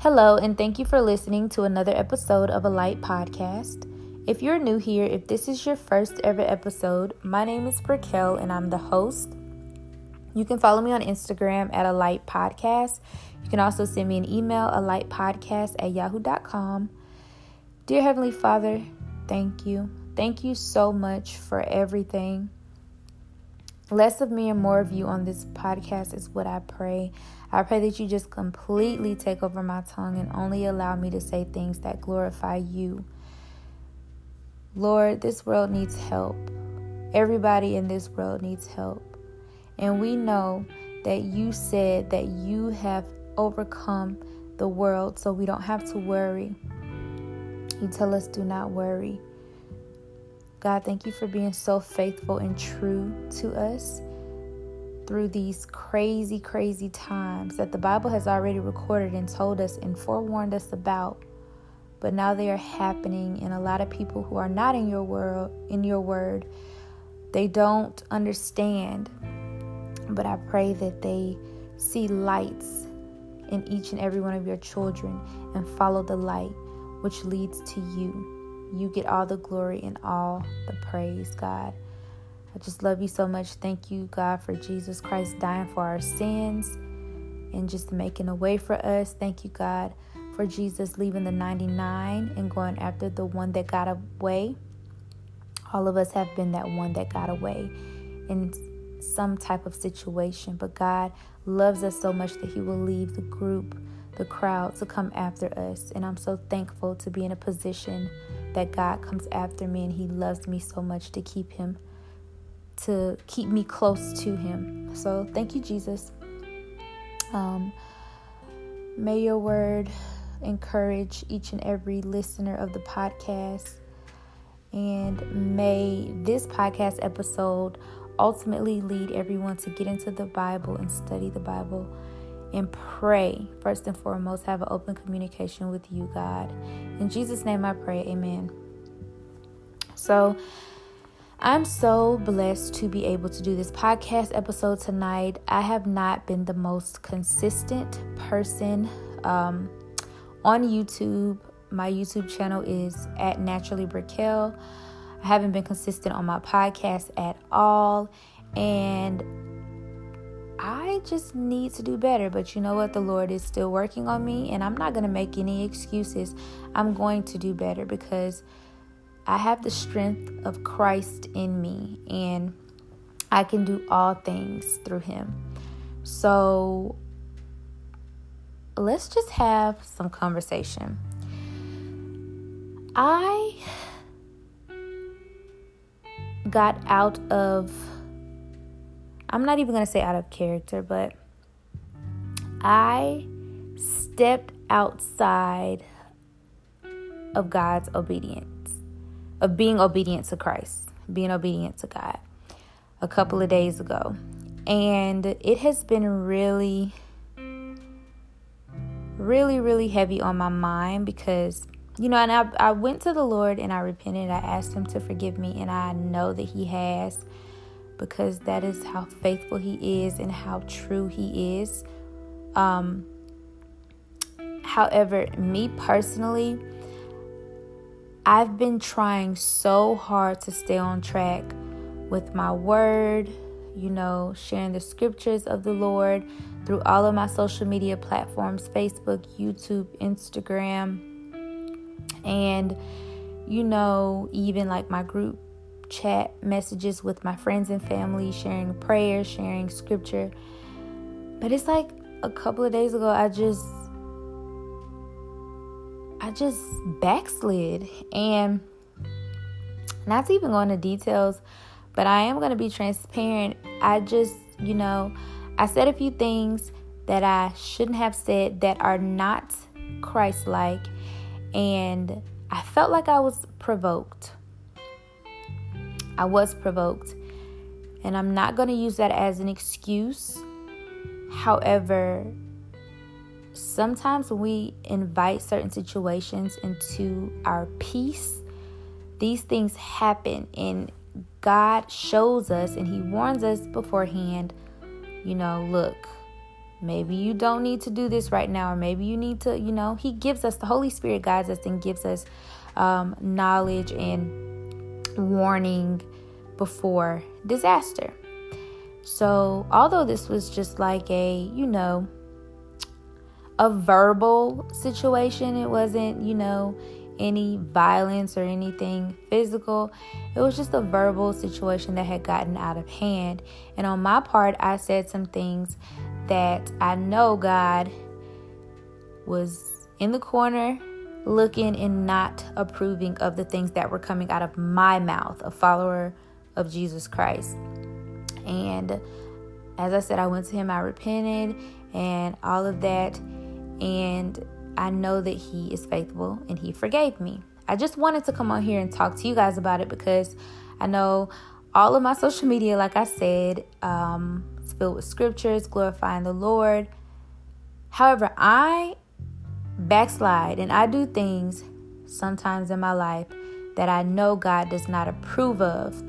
Hello, and thank you for listening to another episode of a Light Podcast. If you're new here, if this is your first ever episode, my name is Brakel and I'm the host. You can follow me on Instagram at a light podcast. You can also send me an email, a light podcast at yahoo.com. Dear Heavenly Father, thank you. Thank you so much for everything. Less of me and more of you on this podcast is what I pray. I pray that you just completely take over my tongue and only allow me to say things that glorify you. Lord, this world needs help. Everybody in this world needs help. And we know that you said that you have overcome the world, so we don't have to worry. You tell us, do not worry. God, thank you for being so faithful and true to us through these crazy, crazy times that the Bible has already recorded and told us and forewarned us about. But now they are happening, and a lot of people who are not in your world, in your word, they don't understand. But I pray that they see lights in each and every one of your children and follow the light, which leads to you. You get all the glory and all the praise, God. I just love you so much. Thank you, God, for Jesus Christ dying for our sins and just making a way for us. Thank you, God, for Jesus leaving the 99 and going after the one that got away. All of us have been that one that got away in some type of situation, but God loves us so much that He will leave the group, the crowd, to come after us. And I'm so thankful to be in a position that God comes after me and He loves me so much to keep Him, to keep me close to Him. So thank you, Jesus. Um, may your word encourage each and every listener of the podcast. And may this podcast episode ultimately lead everyone to get into the Bible and study the Bible and pray. First and foremost, have an open communication with you, God. In Jesus' name I pray, amen. So, I'm so blessed to be able to do this podcast episode tonight. I have not been the most consistent person um, on YouTube. My YouTube channel is at Naturally Brakel. I haven't been consistent on my podcast at all. And I just need to do better. But you know what? The Lord is still working on me, and I'm not going to make any excuses. I'm going to do better because I have the strength of Christ in me, and I can do all things through Him. So let's just have some conversation. I got out of I'm not even going to say out of character, but I stepped outside of God's obedience, of being obedient to Christ, being obedient to God a couple of days ago. And it has been really, really, really heavy on my mind because, you know, and I, I went to the Lord and I repented. I asked Him to forgive me, and I know that He has because that is how faithful He is and how true He is. Um, however, me personally, I've been trying so hard to stay on track with my word, you know, sharing the scriptures of the Lord through all of my social media platforms Facebook, YouTube, Instagram, and, you know, even like my group chat messages with my friends and family, sharing prayers, sharing scripture. But it's like a couple of days ago, I just, I just backslid. And not to even go into details, but I am going to be transparent. I just, you know, I said a few things that I shouldn't have said that are not Christ like. And I felt like I was provoked. I was provoked. And I'm not going to use that as an excuse. However, sometimes we invite certain situations into our peace, these things happen. And God shows us and He warns us beforehand, you know, look, maybe you don't need to do this right now, or maybe you need to, you know, He gives us, the Holy Spirit guides us and gives us um, knowledge and warning before disaster. So, although this was just like a, you know, a verbal situation, it wasn't, you know, any violence or anything physical. It was just a verbal situation that had gotten out of hand. And on my part, I said some things that I know God was in the corner looking and not approving of the things that were coming out of my mouth, a follower of Jesus Christ. And as I said, I went to him, I repented and all of that. And I know that He is faithful and He forgave me. I just wanted to come on here and talk to you guys about it because I know all of my social media, like I said, um, it's filled with scriptures glorifying the Lord. However, I backslide and I do things sometimes in my life that I know God does not approve of.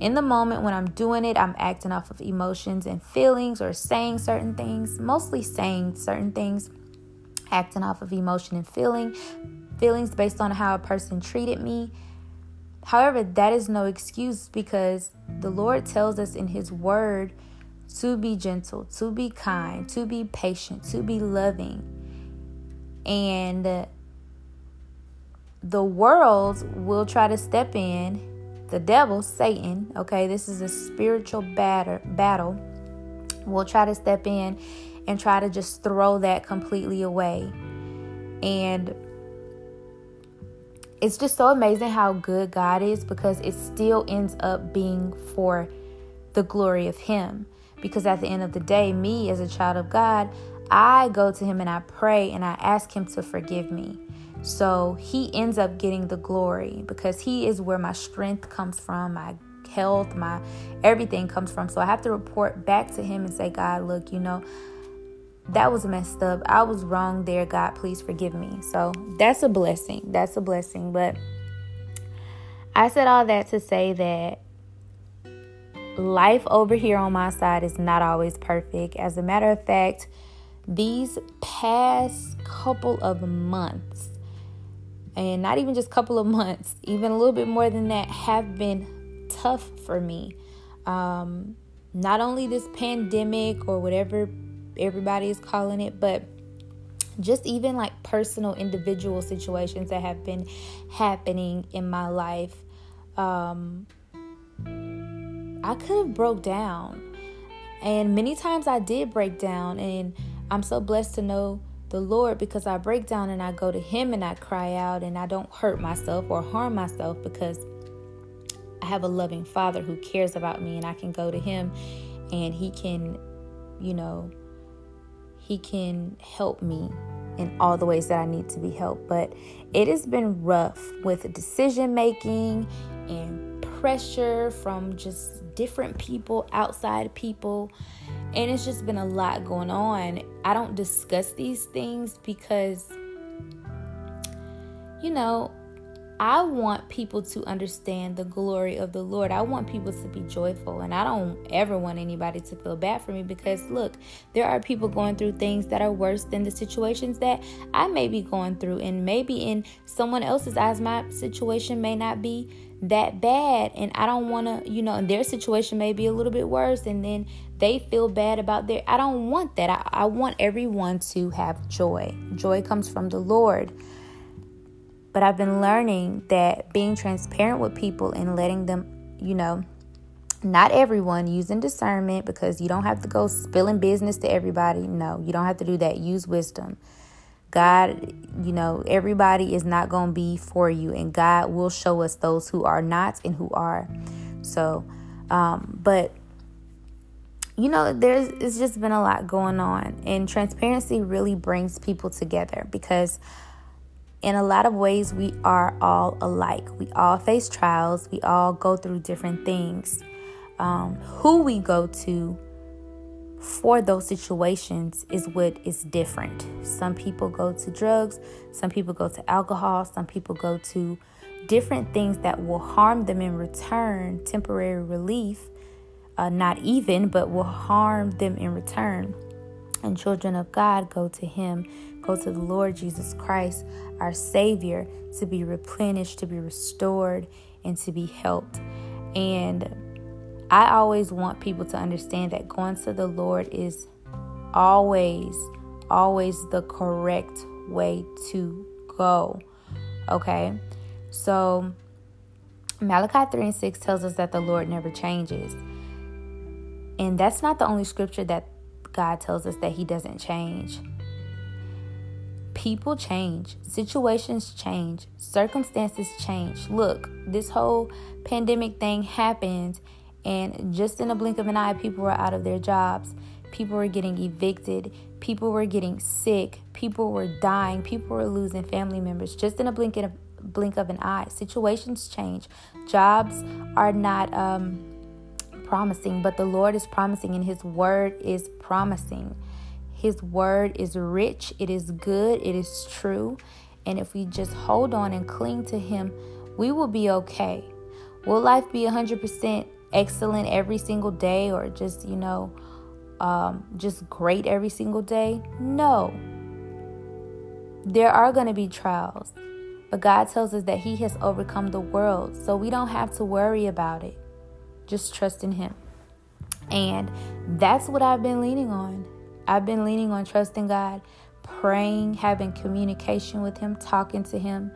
In the moment when I'm doing it, I'm acting off of emotions and feelings or saying certain things, mostly saying certain things acting off of emotion and feeling, feelings based on how a person treated me. However, that is no excuse because the Lord tells us in His Word to be gentle, to be kind, to be patient, to be loving. And the world will try to step in. The devil, Satan, okay, this is a spiritual batter, battle, will try to step in and try to just throw that completely away. And it's just so amazing how good God is because it still ends up being for the glory of Him. Because at the end of the day, me as a child of God, I go to Him and I pray and I ask Him to forgive me. So He ends up getting the glory because He is where my strength comes from, my health, my everything comes from. So I have to report back to Him and say, God, look, you know, that was messed up. I was wrong there. God, please forgive me. So that's a blessing. That's a blessing. But I said all that to say that life over here on my side is not always perfect. As a matter of fact, these past couple of months, and not even just couple of months, even a little bit more than that, have been tough for me. Um, not only this pandemic or whatever everybody is calling it, but just even like personal individual situations that have been happening in my life um i could have broke down and many times i did break down and i'm so blessed to know the lord because i break down and i go to him and i cry out and i don't hurt myself or harm myself because i have a loving father who cares about me and i can go to him and he can you know he can help me in all the ways that I need to be helped. But it has been rough with decision making and pressure from just different people, outside people. And it's just been a lot going on. I don't discuss these things because, you know, I want people to understand the glory of the Lord. I want people to be joyful. And I don't ever want anybody to feel bad for me because, look, there are people going through things that are worse than the situations that I may be going through. And maybe in someone else's eyes, my situation may not be that bad. And I don't want to, you know, their situation may be a little bit worse. And then they feel bad about their. I don't want that. I, I want everyone to have joy. Joy comes from the Lord. But I've been learning that being transparent with people and letting them, you know, not everyone using discernment because you don't have to go spilling business to everybody. No, you don't have to do that. Use wisdom. God, you know, everybody is not going to be for you, and God will show us those who are not and who are. So, um, but you know, there's it's just been a lot going on, and transparency really brings people together because in a lot of ways, we are all alike. We all face trials, we all go through different things. Um, who we go to for those situations is what is different. Some people go to drugs, some people go to alcohol, some people go to different things that will harm them in return, temporary relief, uh, not even, but will harm them in return. And children of God go to Him, go to the Lord Jesus Christ, our Savior, to be replenished, to be restored, and to be helped. And I always want people to understand that going to the Lord is always, always the correct way to go. Okay? So, Malachi 3 and 6 tells us that the Lord never changes. And that's not the only scripture that God tells us that He doesn't change. People change, situations change, circumstances change. Look, this whole pandemic thing happened, and just in a blink of an eye, people were out of their jobs. People were getting evicted. People were getting sick. People were dying. People were losing family members just in a blink of, blink of an eye. Situations change. Jobs are not um, promising, but the Lord is promising, and His word is promising. His word is rich, it is good, it is true. And if we just hold on and cling to Him, we will be okay. Will life be 100% excellent every single day or just, you know, um, just great every single day? No. There are going to be trials, but God tells us that He has overcome the world, so we don't have to worry about it. Just trust in Him. And that's what I've been leaning on. I've been leaning on trusting God, praying, having communication with Him, talking to Him,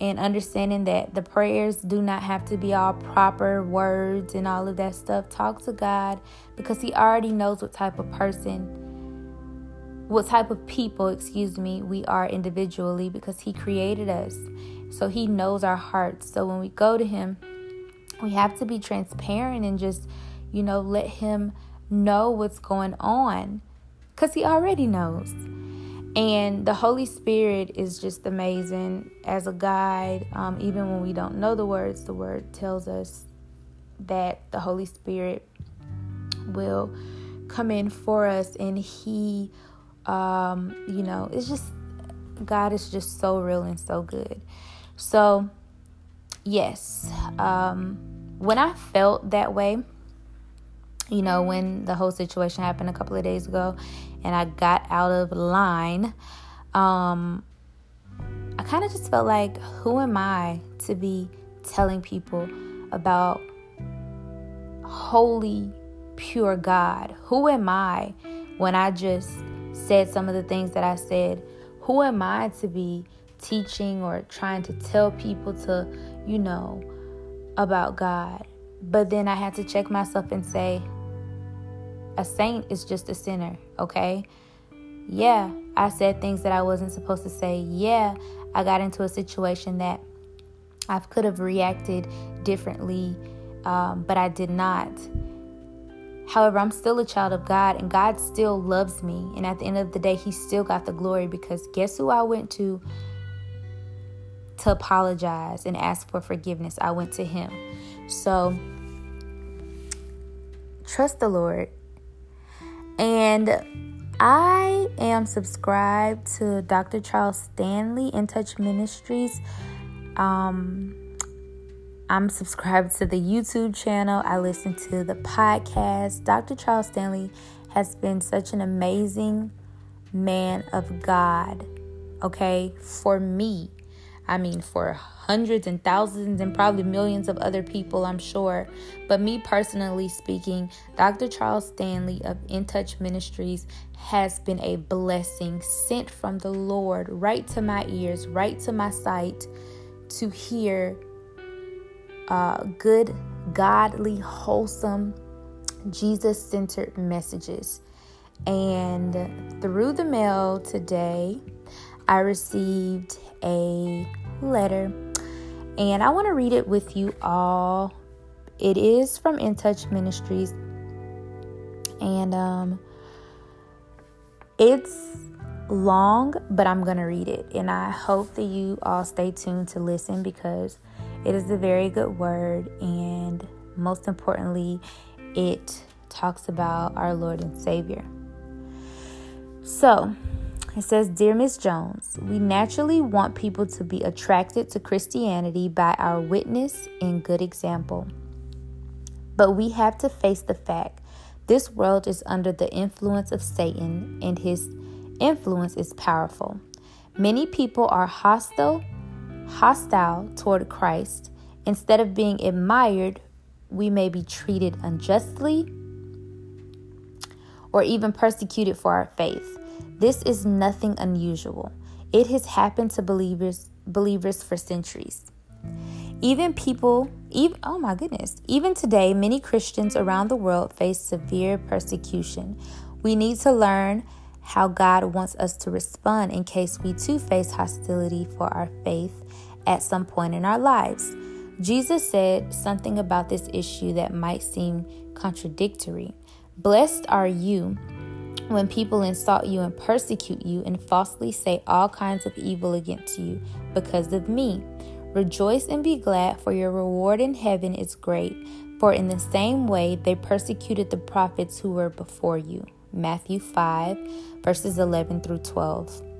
and understanding that the prayers do not have to be all proper words and all of that stuff. Talk to God because He already knows what type of person, what type of people, excuse me, we are individually because He created us. So He knows our hearts. So when we go to Him, we have to be transparent and just, you know, let Him know what's going on because He already knows. And the Holy Spirit is just amazing as a guide. Um, even when we don't know the words, the word tells us that the Holy Spirit will come in for us and He, um, you know, it's just, God is just so real and so good. So, yes, um, when I felt that way, you know, when the whole situation happened a couple of days ago, and I got out of line, um, I kind of just felt like, who am I to be telling people about holy, pure God? Who am I when I just said some of the things that I said? Who am I to be teaching or trying to tell people to, you know, about God? But then I had to check myself and say, a saint is just a sinner, okay? Yeah, I said things that I wasn't supposed to say. Yeah, I got into a situation that I could have reacted differently, um, but I did not. However, I'm still a child of God, and God still loves me. And at the end of the day, He still got the glory because guess who I went to to apologize and ask for forgiveness? I went to Him. So, trust the Lord and I am subscribed to Dr. Charles Stanley in Touch Ministries. Um, I'm subscribed to the YouTube channel. I listen to the podcast. Dr. Charles Stanley has been such an amazing man of God, okay, for me. I mean, for hundreds and thousands and probably millions of other people, I'm sure. But me personally speaking, Dr. Charles Stanley of In Touch Ministries has been a blessing sent from the Lord right to my ears, right to my sight to hear uh, good, godly, wholesome, Jesus centered messages. And through the mail today, I received a letter and I want to read it with you all. It is from In Touch Ministries. And um it's long, but I'm going to read it. And I hope that you all stay tuned to listen because it is a very good word and most importantly, it talks about our Lord and Savior. So, it says, Dear Miss Jones, we naturally want people to be attracted to Christianity by our witness and good example. But we have to face the fact This world is under the influence of Satan, and his influence is powerful. Many people are hostile, hostile toward Christ. Instead of being admired, we may be treated unjustly or even persecuted for our faith. This is nothing unusual. It has happened to believers believers for centuries. Even people, even oh my goodness, even today many Christians around the world face severe persecution. We need to learn how God wants us to respond in case we too face hostility for our faith at some point in our lives. Jesus said something about this issue that might seem contradictory. Blessed are you when people insult you and persecute you and falsely say all kinds of evil against you because of me. Rejoice and be glad, for your reward in heaven is great. For in the same way they persecuted the prophets who were before you. Matthew 5, verses 11 through 12.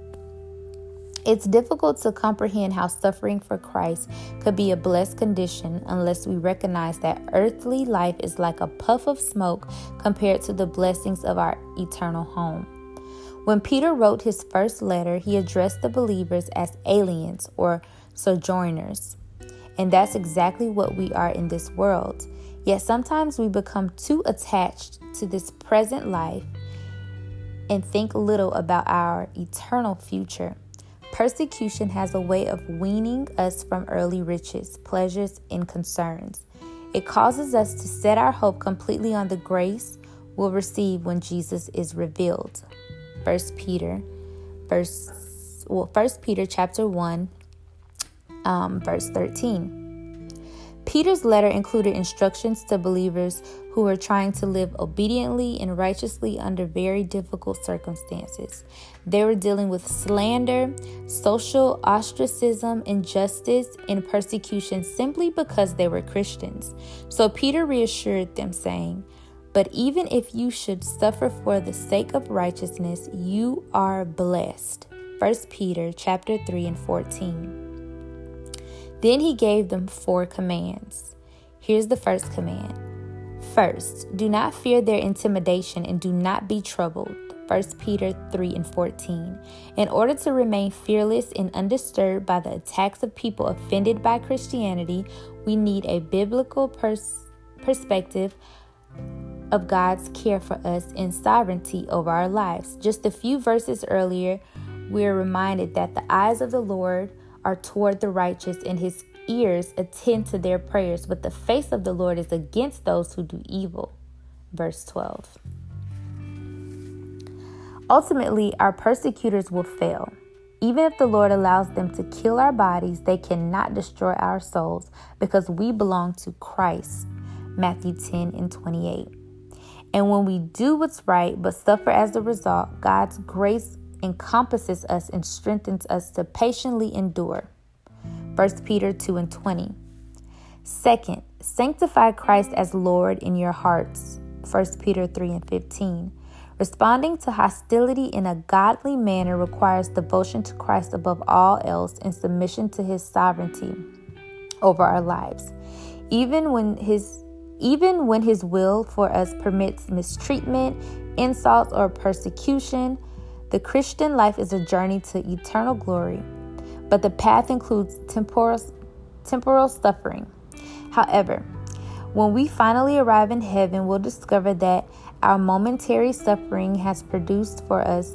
It's difficult to comprehend how suffering for Christ could be a blessed condition unless we recognize that earthly life is like a puff of smoke compared to the blessings of our eternal home. When Peter wrote his first letter, he addressed the believers as aliens or sojourners. And that's exactly what we are in this world. Yet sometimes we become too attached to this present life and think little about our eternal future. Persecution has a way of weaning us from early riches, pleasures, and concerns. It causes us to set our hope completely on the grace we'll receive when Jesus is revealed. First Peter, verse well, First Peter chapter one, um, verse thirteen. Peter's letter included instructions to believers who were trying to live obediently and righteously under very difficult circumstances. They were dealing with slander, social ostracism, injustice, and persecution simply because they were Christians. So Peter reassured them, saying, But even if you should suffer for the sake of righteousness, you are blessed. 1 Peter chapter 3 and 14. Then he gave them four commands. Here's the first command. First, do not fear their intimidation and do not be troubled. 1 Peter 3 and 14. In order to remain fearless and undisturbed by the attacks of people offended by Christianity, we need a biblical pers- perspective of God's care for us and sovereignty over our lives. Just a few verses earlier, we are reminded that the eyes of the Lord are toward the righteous, and his ears attend to their prayers, but the face of the Lord is against those who do evil. Verse 12. Ultimately, our persecutors will fail. Even if the Lord allows them to kill our bodies, they cannot destroy our souls because we belong to Christ. Matthew 10 and 28. And when we do what's right but suffer as a result, God's grace encompasses us and strengthens us to patiently endure. 1 Peter 2 and 20. Second, sanctify Christ as Lord in your hearts. 1 Peter 3 and 15. Responding to hostility in a godly manner requires devotion to Christ above all else and submission to his sovereignty over our lives. Even when his even when his will for us permits mistreatment, insults, or persecution, the Christian life is a journey to eternal glory, but the path includes temporal, temporal suffering. However, when we finally arrive in heaven, we'll discover that our momentary suffering has produced for us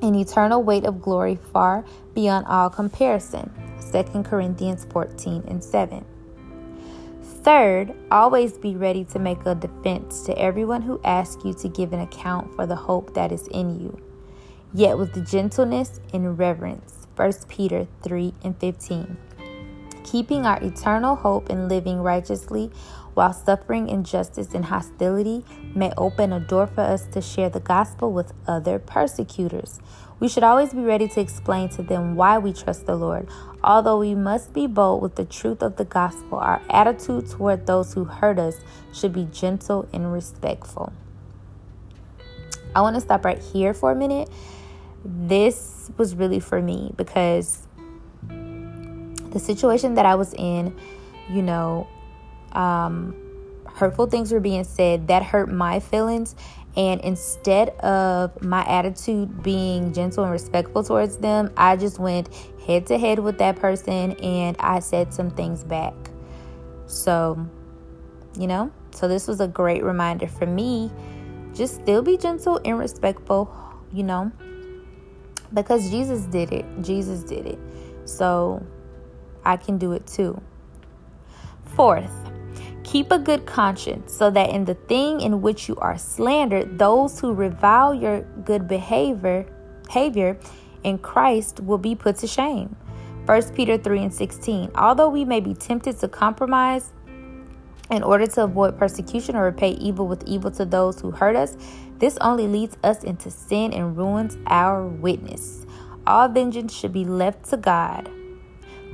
an eternal weight of glory far beyond all comparison. 2 Corinthians 14 and 7. Third, always be ready to make a defense to everyone who asks you to give an account for the hope that is in you yet with gentleness and reverence. 1 Peter 3 and 15. Keeping our eternal hope and living righteously while suffering injustice and hostility may open a door for us to share the gospel with other persecutors. We should always be ready to explain to them why we trust the Lord. Although we must be bold with the truth of the gospel, our attitude toward those who hurt us should be gentle and respectful. I want to stop right here for a minute this was really for me because the situation that I was in, you know, um, hurtful things were being said that hurt my feelings. And instead of my attitude being gentle and respectful towards them, I just went head to head with that person and I said some things back. So, you know, so this was a great reminder for me. Just still be gentle and respectful, you know, because Jesus did it. Jesus did it. So I can do it too. Fourth, keep a good conscience so that in the thing in which you are slandered, those who revile your good behavior, behavior in Christ will be put to shame. 1 Peter 3 and 16. Although we may be tempted to compromise in order to avoid persecution or repay evil with evil to those who hurt us, this only leads us into sin and ruins our witness. All vengeance should be left to God,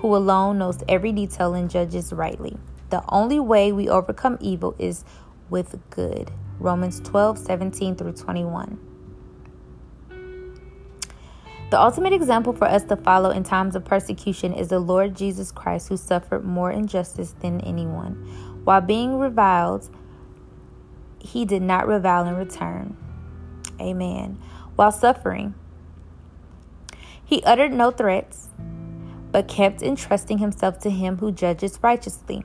who alone knows every detail and judges rightly. The only way we overcome evil is with good. Romans 12, 17 through 21. The ultimate example for us to follow in times of persecution is the Lord Jesus Christ, who suffered more injustice than anyone. While being reviled, he did not revile in return. Amen. While suffering, he uttered no threats, but kept entrusting himself to him who judges righteously.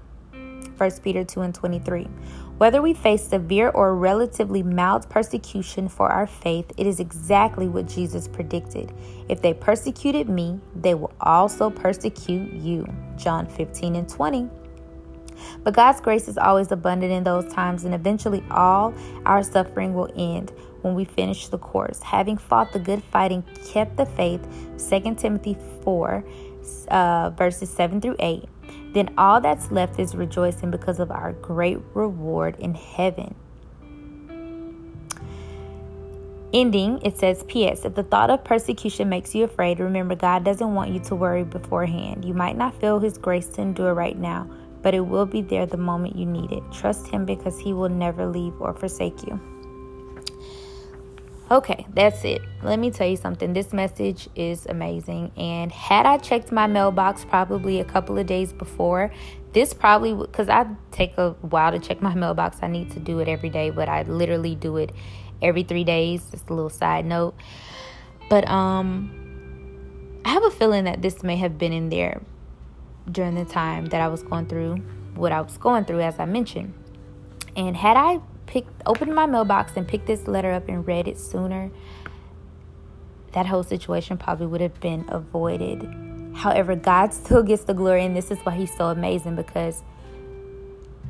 1 Peter 2 and 23. Whether we face severe or relatively mild persecution for our faith, it is exactly what Jesus predicted. If they persecuted me, they will also persecute you. John 15 and 20. But God's grace is always abundant in those times, and eventually all our suffering will end when we finish the course. Having fought the good fight and kept the faith, 2 Timothy 4, uh, verses 7 through 8 then all that's left is rejoicing because of our great reward in heaven. Ending, it says, P.S. If the thought of persecution makes you afraid, remember God doesn't want you to worry beforehand. You might not feel His grace to endure right now, but it will be there the moment you need it. Trust Him because He will never leave or forsake you. Okay, that's it. Let me tell you something. This message is amazing. And had I checked my mailbox probably a couple of days before, this probably because I take a while to check my mailbox. I need to do it every day, but I literally do it every three days. Just a little side note. But um, I have a feeling that this may have been in there during the time that I was going through what I was going through, as I mentioned. And had I picked opened my mailbox and picked this letter up and read it sooner, that whole situation probably would have been avoided. However, God still gets the glory, and this is why He's so amazing because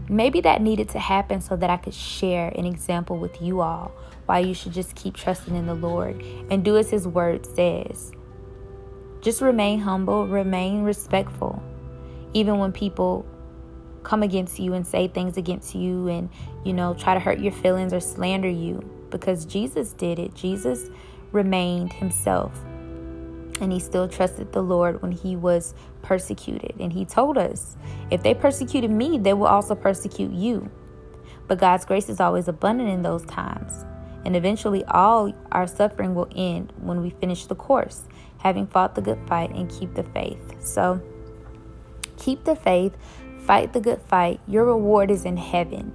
maybe that needed to happen so that I could share an example with you all why you should just keep trusting in the Lord and do as His word says. Just remain humble, remain respectful, even when people come against you and say things against you and, you know, try to hurt your feelings or slander you because Jesus did it. Jesus remained himself and he still trusted the Lord when he was persecuted. And he told us, if they persecuted me, they will also persecute you. But God's grace is always abundant in those times. And eventually, all our suffering will end when we finish the course, having fought the good fight and keep the faith. So, keep the faith, Fight the good fight. Your reward is in heaven.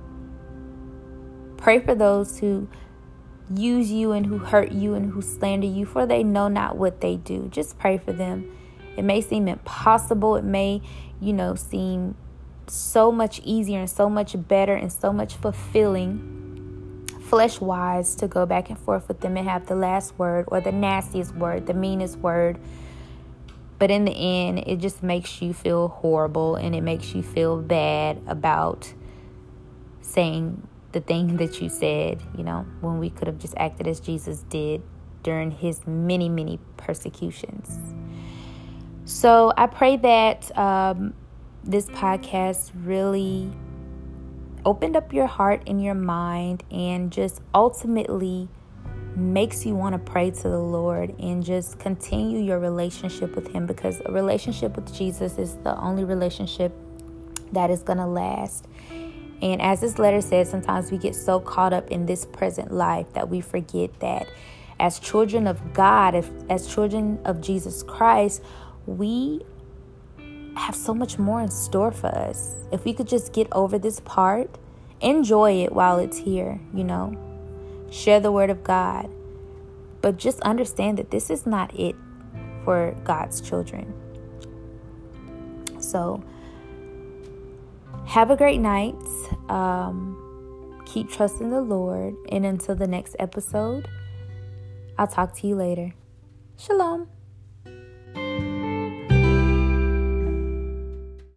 Pray for those who use you and who hurt you and who slander you, for they know not what they do. Just pray for them. It may seem impossible. It may, you know, seem so much easier and so much better and so much fulfilling, flesh wise, to go back and forth with them and have the last word or the nastiest word, the meanest word but in the end, it just makes you feel horrible and it makes you feel bad about saying the thing that you said, you know, when we could have just acted as Jesus did during his many, many persecutions. So I pray that um, this podcast really opened up your heart and your mind and just ultimately makes you want to pray to the Lord and just continue your relationship with Him because a relationship with Jesus is the only relationship that is going to last. And as this letter says, sometimes we get so caught up in this present life that we forget that as children of God, if, as children of Jesus Christ, we have so much more in store for us. If we could just get over this part enjoy it while it's here, you know. Share the word of God. But just understand that this is not it for God's children. So, have a great night. Um, keep trusting the Lord. And until the next episode, I'll talk to you later. Shalom.